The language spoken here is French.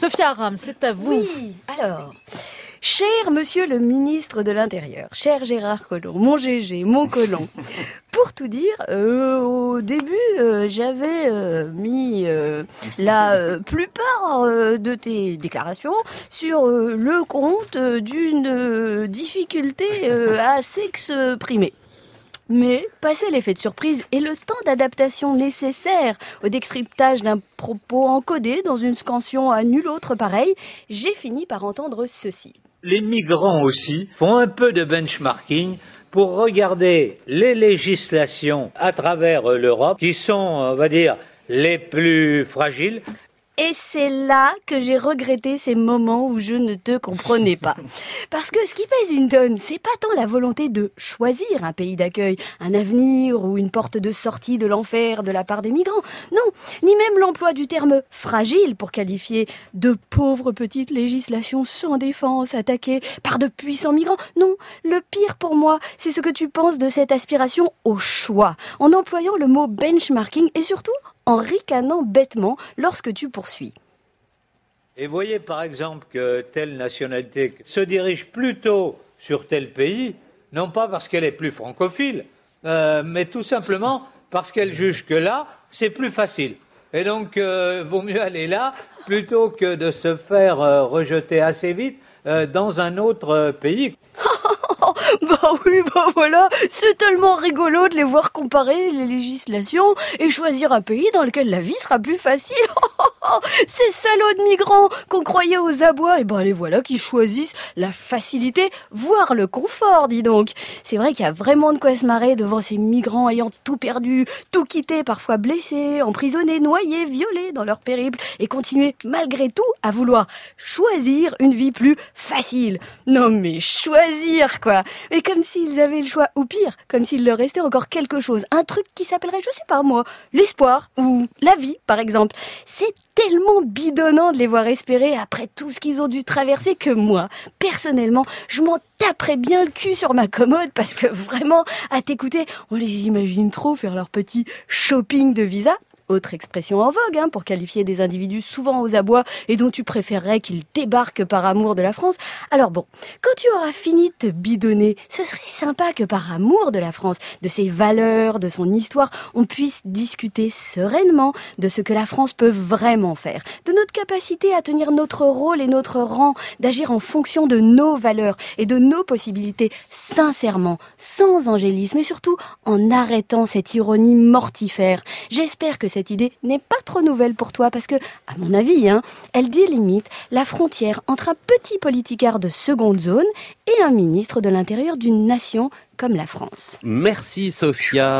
Sophia Aram, c'est à vous. Oui, alors. Cher monsieur le ministre de l'Intérieur, cher Gérard Collomb, mon GG, mon colon, pour tout dire, euh, au début, euh, j'avais euh, mis la plupart de tes déclarations sur le compte d'une difficulté à s'exprimer. Mais, passé l'effet de surprise et le temps d'adaptation nécessaire au décryptage d'un propos encodé dans une scansion à nul autre pareil, j'ai fini par entendre ceci. Les migrants aussi font un peu de benchmarking pour regarder les législations à travers l'Europe qui sont, on va dire, les plus fragiles Et c'est là que j'ai regretté ces moments où je ne te comprenais pas. Parce que ce qui pèse une tonne, c'est pas tant la volonté de choisir un pays d'accueil, un avenir ou une porte de sortie de l'enfer de la part des migrants. Non, ni même l'emploi du terme fragile pour qualifier de pauvres petites législations sans défense attaquées par de puissants migrants. Non, le pire pour moi, c'est ce que tu penses de cette aspiration au choix, en employant le mot benchmarking et surtout en ricanant bêtement lorsque tu poursuis. Et voyez par exemple que telle nationalité se dirige plutôt sur tel pays, non pas parce qu'elle est plus francophile, euh, mais tout simplement parce qu'elle juge que là, c'est plus facile. Et donc, euh, vaut mieux aller là plutôt que de se faire euh, rejeter assez vite euh, dans un autre pays. Bah oui, bah voilà, c'est tellement rigolo de les voir comparer les législations et choisir un pays dans lequel la vie sera plus facile. Ces salauds de migrants qu'on croyait aux abois, et ben les voilà qui choisissent la facilité, voire le confort, dis donc. C'est vrai qu'il y a vraiment de quoi se marrer devant ces migrants ayant tout perdu, tout quitté, parfois blessés, emprisonnés, noyés, violés dans leur périple et continuer malgré tout à vouloir choisir une vie plus facile. Non mais choisir quoi Mais comme s'ils avaient le choix, ou pire, comme s'il leur restait encore quelque chose, un truc qui s'appellerait, je sais pas moi, l'espoir ou la vie par exemple. C'est tellement bidonnant de les voir espérer après tout ce qu'ils ont dû traverser que moi, personnellement, je m'en taperais bien le cul sur ma commode parce que vraiment, à t'écouter, on les imagine trop faire leur petit shopping de visa autre expression en vogue hein, pour qualifier des individus souvent aux abois et dont tu préférerais qu'ils débarquent par amour de la France. Alors bon, quand tu auras fini de te bidonner, ce serait sympa que par amour de la France, de ses valeurs, de son histoire, on puisse discuter sereinement de ce que la France peut vraiment faire, de notre capacité à tenir notre rôle et notre rang, d'agir en fonction de nos valeurs et de nos possibilités sincèrement, sans angélisme et surtout en arrêtant cette ironie mortifère. J'espère que cette idée n'est pas trop nouvelle pour toi parce que, à mon avis, hein, elle délimite la frontière entre un petit politicard de seconde zone et un ministre de l'Intérieur d'une nation comme la France. Merci Sophia.